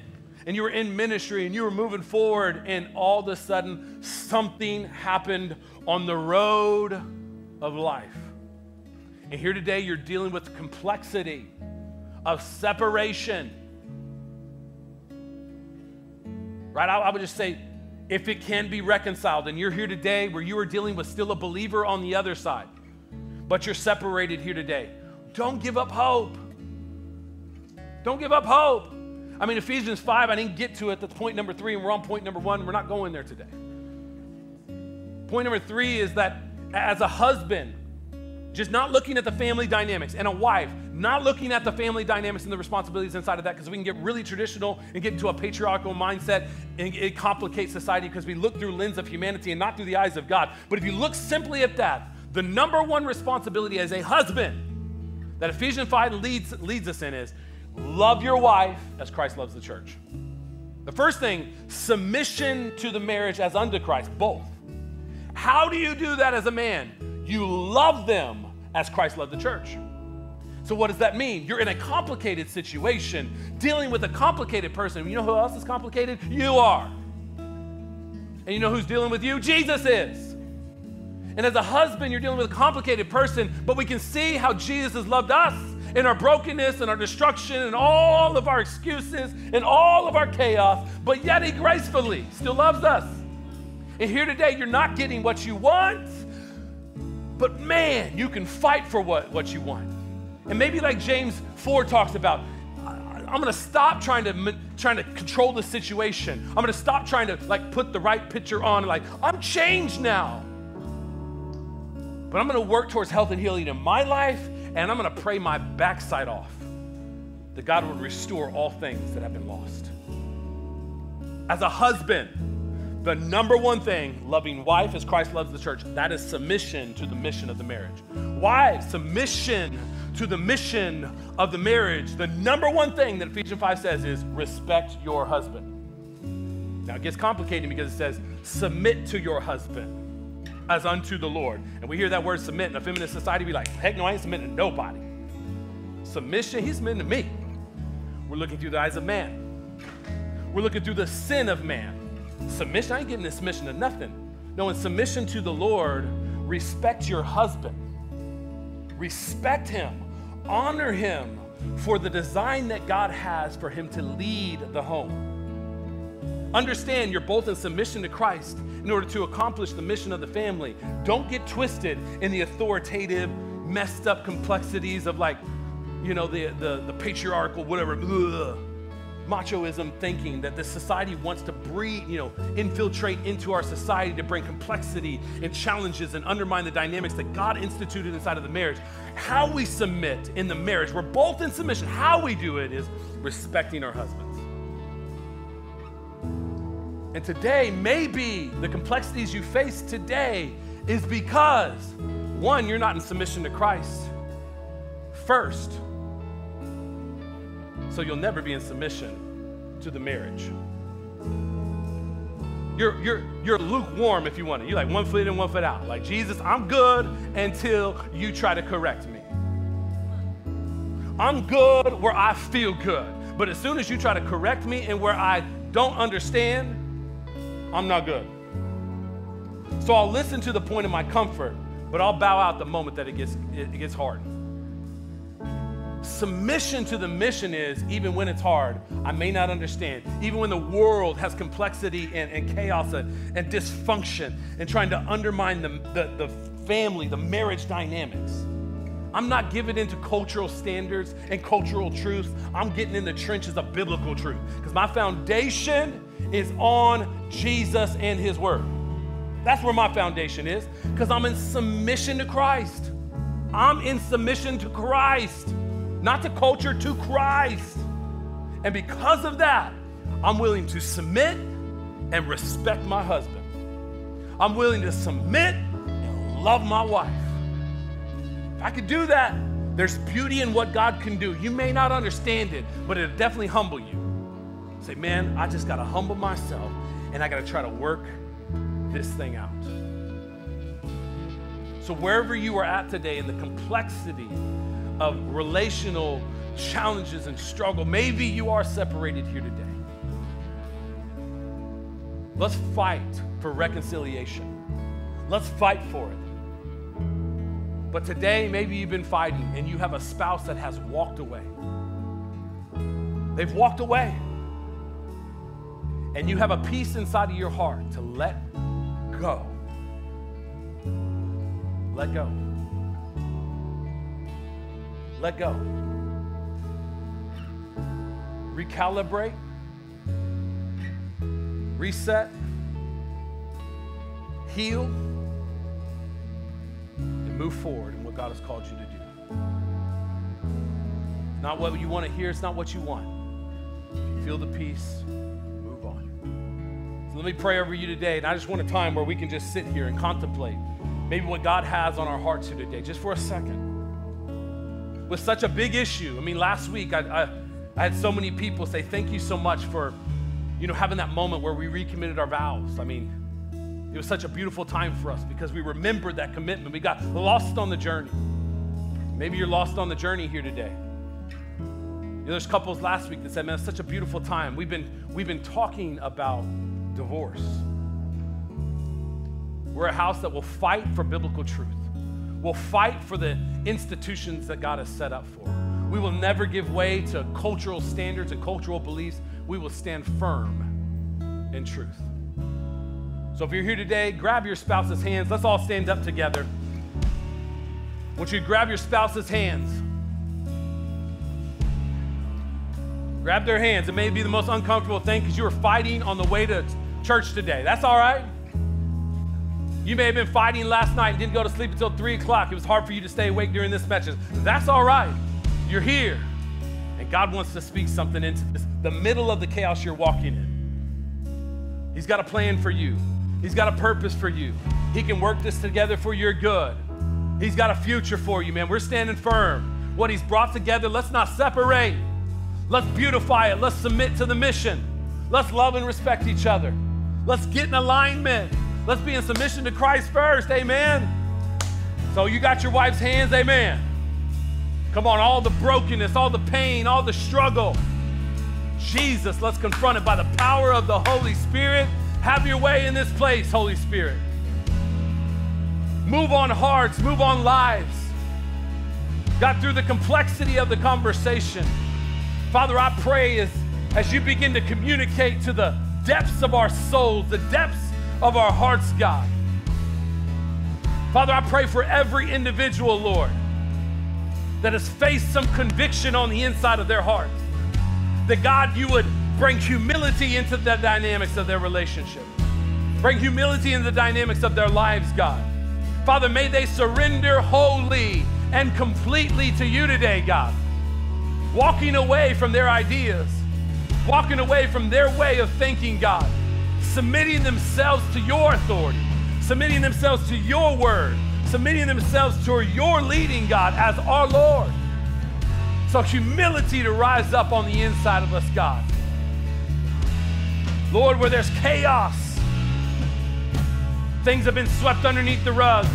and you were in ministry and you were moving forward, and all of a sudden something happened on the road of life. And here today you're dealing with the complexity of separation right? I, I would just say, if it can be reconciled, and you're here today where you are dealing with still a believer on the other side, but you're separated here today, don't give up hope. Don't give up hope. I mean, Ephesians 5, I didn't get to it. That's point number three, and we're on point number one. We're not going there today. Point number three is that as a husband, just not looking at the family dynamics, and a wife, not looking at the family dynamics and the responsibilities inside of that, because we can get really traditional and get into a patriarchal mindset, and it complicates society because we look through lens of humanity and not through the eyes of God. But if you look simply at that, the number one responsibility as a husband that Ephesians 5 leads, leads us in is love your wife as Christ loves the church. The first thing, submission to the marriage as unto Christ, both. How do you do that as a man? You love them as Christ loved the church. So, what does that mean? You're in a complicated situation, dealing with a complicated person. You know who else is complicated? You are. And you know who's dealing with you? Jesus is. And as a husband, you're dealing with a complicated person, but we can see how Jesus has loved us in our brokenness and our destruction and all of our excuses and all of our chaos, but yet He gracefully still loves us. And here today, you're not getting what you want, but man, you can fight for what, what you want. And maybe like James 4 talks about, I'm gonna stop trying to trying to control the situation. I'm gonna stop trying to like put the right picture on. Like I'm changed now, but I'm gonna work towards health and healing in my life, and I'm gonna pray my backside off that God would restore all things that have been lost. As a husband, the number one thing, loving wife as Christ loves the church, that is submission to the mission of the marriage. Why? Submission to the mission of the marriage. The number one thing that Ephesians 5 says is respect your husband. Now it gets complicated because it says submit to your husband as unto the Lord. And we hear that word submit in a feminist society, be like, heck no, I ain't submitting to nobody. Submission, he's submitting to me. We're looking through the eyes of man. We're looking through the sin of man. Submission, I ain't getting submission to nothing. No, in submission to the Lord, respect your husband. Respect him. Honor him for the design that God has for him to lead the home. Understand you're both in submission to Christ in order to accomplish the mission of the family. Don't get twisted in the authoritative, messed up complexities of like, you know, the, the, the patriarchal, whatever. Machoism thinking that the society wants to breed, you know, infiltrate into our society to bring complexity and challenges and undermine the dynamics that God instituted inside of the marriage. How we submit in the marriage, we're both in submission. How we do it is respecting our husbands. And today, maybe the complexities you face today is because one, you're not in submission to Christ first so you'll never be in submission to the marriage. You're, you're, you're lukewarm if you want to. You're like one foot in, one foot out. Like, Jesus, I'm good until you try to correct me. I'm good where I feel good. But as soon as you try to correct me and where I don't understand, I'm not good. So I'll listen to the point of my comfort, but I'll bow out the moment that it gets, it, gets hard. Submission to the mission is even when it's hard, I may not understand. Even when the world has complexity and, and chaos and, and, dysfunction and trying to undermine the, the, the family, the marriage dynamics. I'm not giving into cultural standards and cultural truths. I'm getting in the trenches of biblical truth because my foundation is on Jesus and His Word. That's where my foundation is because I'm in submission to Christ. I'm in submission to Christ not to culture, to Christ. And because of that, I'm willing to submit and respect my husband. I'm willing to submit and love my wife. If I could do that. There's beauty in what God can do. You may not understand it, but it'll definitely humble you. Say, man, I just got to humble myself and I got to try to work this thing out. So, wherever you are at today in the complexity of relational challenges and struggle, maybe you are separated here today. Let's fight for reconciliation. Let's fight for it. But today, maybe you've been fighting and you have a spouse that has walked away. They've walked away. And you have a peace inside of your heart to let go. Let go. Let go. Recalibrate. Reset. Heal and move forward in what God has called you to do. Not what you want to hear, it's not what you want. If you feel the peace. So let me pray over you today. And I just want a time where we can just sit here and contemplate maybe what God has on our hearts here today, just for a second. With such a big issue. I mean, last week I, I, I had so many people say, Thank you so much for you know, having that moment where we recommitted our vows. I mean, it was such a beautiful time for us because we remembered that commitment. We got lost on the journey. Maybe you're lost on the journey here today. You know, there's couples last week that said, man, it's such a beautiful time. We've been, we've been talking about divorce. We're a house that will fight for biblical truth. We'll fight for the institutions that God has set up for. We will never give way to cultural standards and cultural beliefs. We will stand firm in truth. So if you're here today, grab your spouse's hands. Let's all stand up together. I want you to grab your spouse's hands. Grab their hands. It may be the most uncomfortable thing because you were fighting on the way to church today. That's all right. You may have been fighting last night and didn't go to sleep until 3 o'clock. It was hard for you to stay awake during this message. That's all right. You're here. And God wants to speak something into this, the middle of the chaos you're walking in. He's got a plan for you. He's got a purpose for you. He can work this together for your good. He's got a future for you, man. We're standing firm. What He's brought together, let's not separate. Let's beautify it. Let's submit to the mission. Let's love and respect each other. Let's get in alignment. Let's be in submission to Christ first. Amen. So you got your wife's hands. Amen. Come on, all the brokenness, all the pain, all the struggle. Jesus, let's confront it by the power of the Holy Spirit have your way in this place, Holy Spirit. Move on hearts, move on lives. God, through the complexity of the conversation, Father, I pray as, as you begin to communicate to the depths of our souls, the depths of our hearts, God. Father, I pray for every individual, Lord, that has faced some conviction on the inside of their heart. That God, you would Bring humility into the dynamics of their relationship. Bring humility into the dynamics of their lives, God. Father, may they surrender wholly and completely to you today, God. Walking away from their ideas, walking away from their way of thanking God. Submitting themselves to your authority, submitting themselves to your word, submitting themselves to your leading, God, as our Lord. So, humility to rise up on the inside of us, God. Lord, where there's chaos, things have been swept underneath the rug,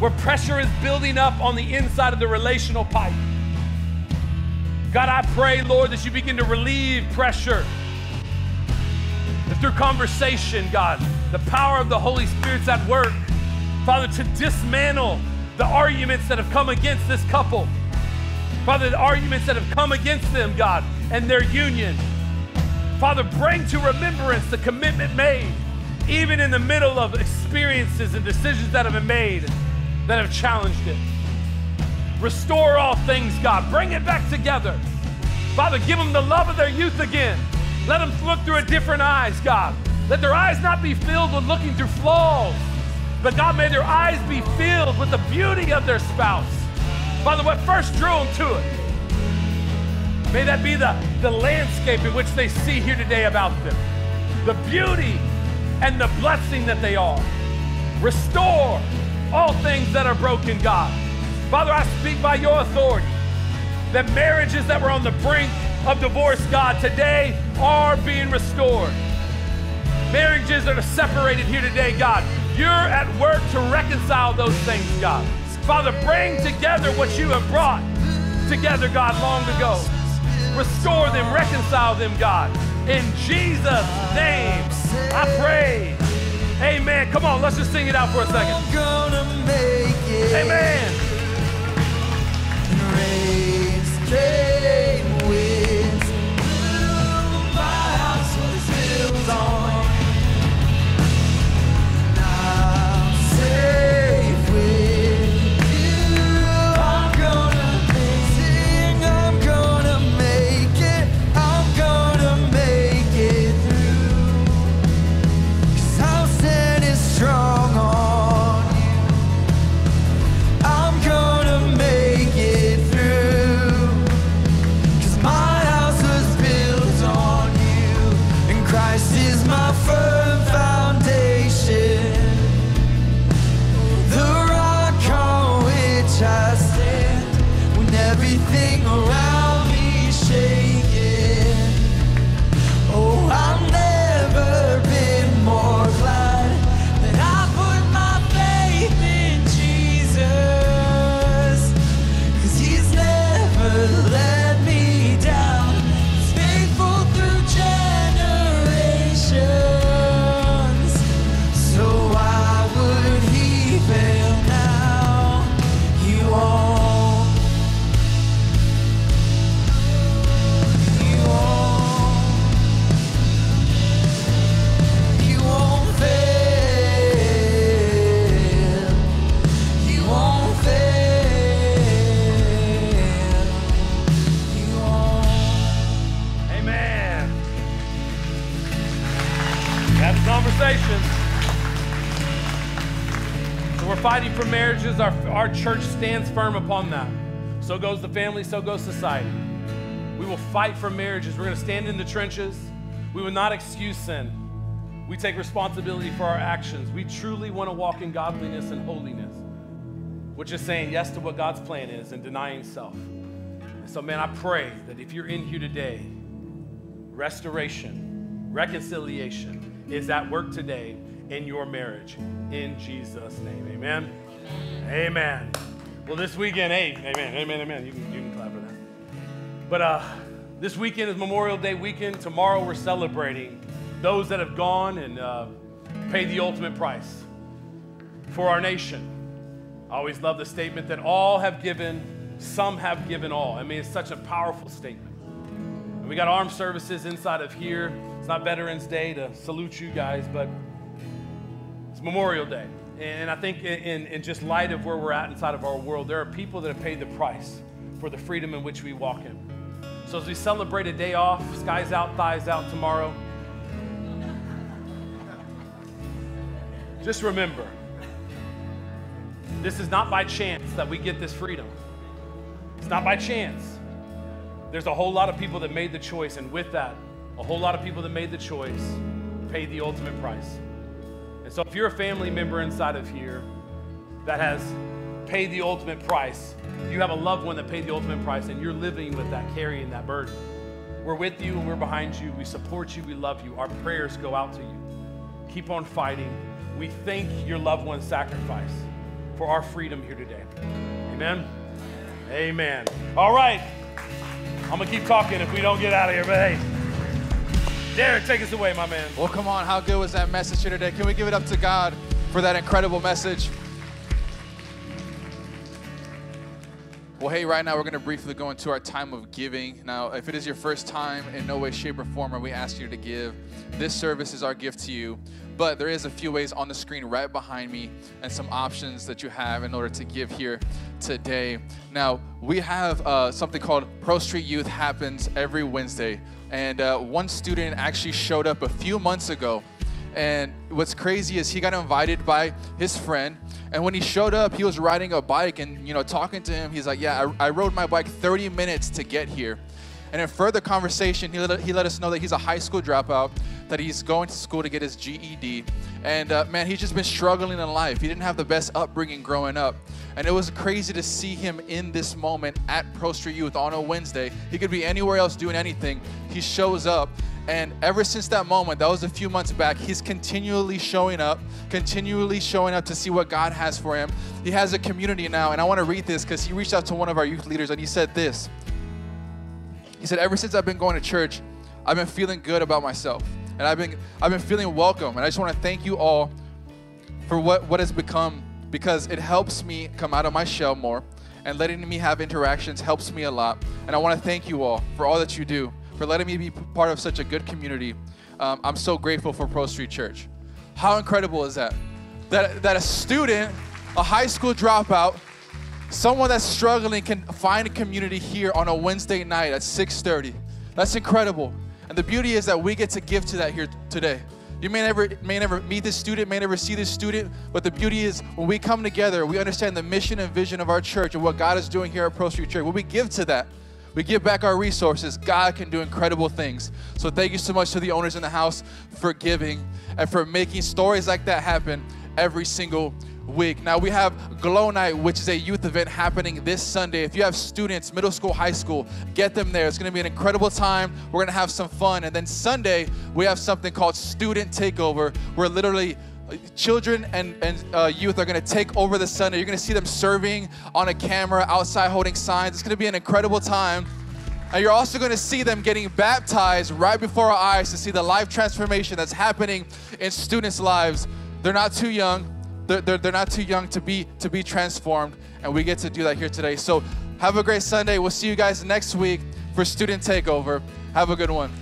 where pressure is building up on the inside of the relational pipe. God, I pray, Lord, that you begin to relieve pressure. That through conversation, God, the power of the Holy Spirit's at work. Father, to dismantle the arguments that have come against this couple. Father, the arguments that have come against them, God, and their union. Father, bring to remembrance the commitment made, even in the middle of experiences and decisions that have been made that have challenged it. Restore all things, God. Bring it back together. Father, give them the love of their youth again. Let them look through a different eyes, God. Let their eyes not be filled with looking through flaws, but God, may their eyes be filled with the beauty of their spouse. Father, what first drew them to it May that be the, the landscape in which they see here today about them. The beauty and the blessing that they are. Restore all things that are broken, God. Father, I speak by your authority that marriages that were on the brink of divorce, God, today are being restored. Marriages that are separated here today, God, you're at work to reconcile those things, God. Father, bring together what you have brought together, God, long ago. Restore them, reconcile them, God. In Jesus' name, I pray. Amen. Come on, let's just sing it out for a second. Amen. Take marriages, our, our church stands firm upon that. So goes the family, so goes society. We will fight for marriages. We're going to stand in the trenches. We will not excuse sin. We take responsibility for our actions. We truly want to walk in godliness and holiness, which is saying yes to what God's plan is and denying self. And so, man, I pray that if you're in here today, restoration, reconciliation is at work today in your marriage. In Jesus' name, amen. Amen. Well, this weekend, hey, amen, amen, amen. You can, you can clap for that. But uh, this weekend is Memorial Day weekend. Tomorrow we're celebrating those that have gone and uh, paid the ultimate price for our nation. I always love the statement that all have given, some have given all. I mean, it's such a powerful statement. And we got armed services inside of here. It's not Veterans Day to salute you guys, but it's Memorial Day. And I think in, in just light of where we're at inside of our world, there are people that have paid the price for the freedom in which we walk in. So as we celebrate a day off, skies out, thighs out tomorrow, just remember, this is not by chance that we get this freedom. It's not by chance. There's a whole lot of people that made the choice, and with that, a whole lot of people that made the choice paid the ultimate price. And so, if you're a family member inside of here that has paid the ultimate price, you have a loved one that paid the ultimate price, and you're living with that, carrying that burden. We're with you and we're behind you. We support you. We love you. Our prayers go out to you. Keep on fighting. We thank your loved one's sacrifice for our freedom here today. Amen. Amen. All right. I'm going to keep talking if we don't get out of here, but hey. Derek, take us away, my man. Well, come on. How good was that message here today? Can we give it up to God for that incredible message? Well, hey, right now we're going to briefly go into our time of giving. Now, if it is your first time, in no way, shape, or form are we ask you to give. This service is our gift to you. But there is a few ways on the screen right behind me and some options that you have in order to give here today. Now, we have uh, something called Pro Street Youth happens every Wednesday. And uh, one student actually showed up a few months ago. And what's crazy is he got invited by his friend. And when he showed up, he was riding a bike and, you know, talking to him. He's like, Yeah, I, I rode my bike 30 minutes to get here. And in further conversation, he let, he let us know that he's a high school dropout, that he's going to school to get his GED. And uh, man, he's just been struggling in life. He didn't have the best upbringing growing up. And it was crazy to see him in this moment at Pro Street Youth on a Wednesday. He could be anywhere else doing anything. He shows up. And ever since that moment, that was a few months back, he's continually showing up, continually showing up to see what God has for him. He has a community now. And I want to read this because he reached out to one of our youth leaders and he said this. He said, Ever since I've been going to church, I've been feeling good about myself. And I've been I've been feeling welcome. And I just want to thank you all for what, what has become because it helps me come out of my shell more and letting me have interactions helps me a lot. And I want to thank you all for all that you do, for letting me be part of such a good community. Um, I'm so grateful for Pro Street Church. How incredible is that? That, that a student, a high school dropout, someone that's struggling can find a community here on a Wednesday night at 6:30. That's incredible. And the beauty is that we get to give to that here today. You may never may never meet this student, may never see this student, but the beauty is when we come together, we understand the mission and vision of our church and what God is doing here at Pro Street Church. When we give to that, we give back our resources, God can do incredible things. So thank you so much to the owners in the house for giving and for making stories like that happen every single week. Now we have Glow Night, which is a youth event happening this Sunday. If you have students, middle school, high school, get them there. It's going to be an incredible time. We're going to have some fun. And then Sunday, we have something called Student Takeover, where literally uh, children and, and uh, youth are going to take over the Sunday. You're going to see them serving on a camera outside holding signs. It's going to be an incredible time. And you're also going to see them getting baptized right before our eyes to see the life transformation that's happening in students' lives. They're not too young they're, they're, they're not too young to be to be transformed and we get to do that here today. So have a great sunday. We'll see you guys next week for student takeover. Have a good one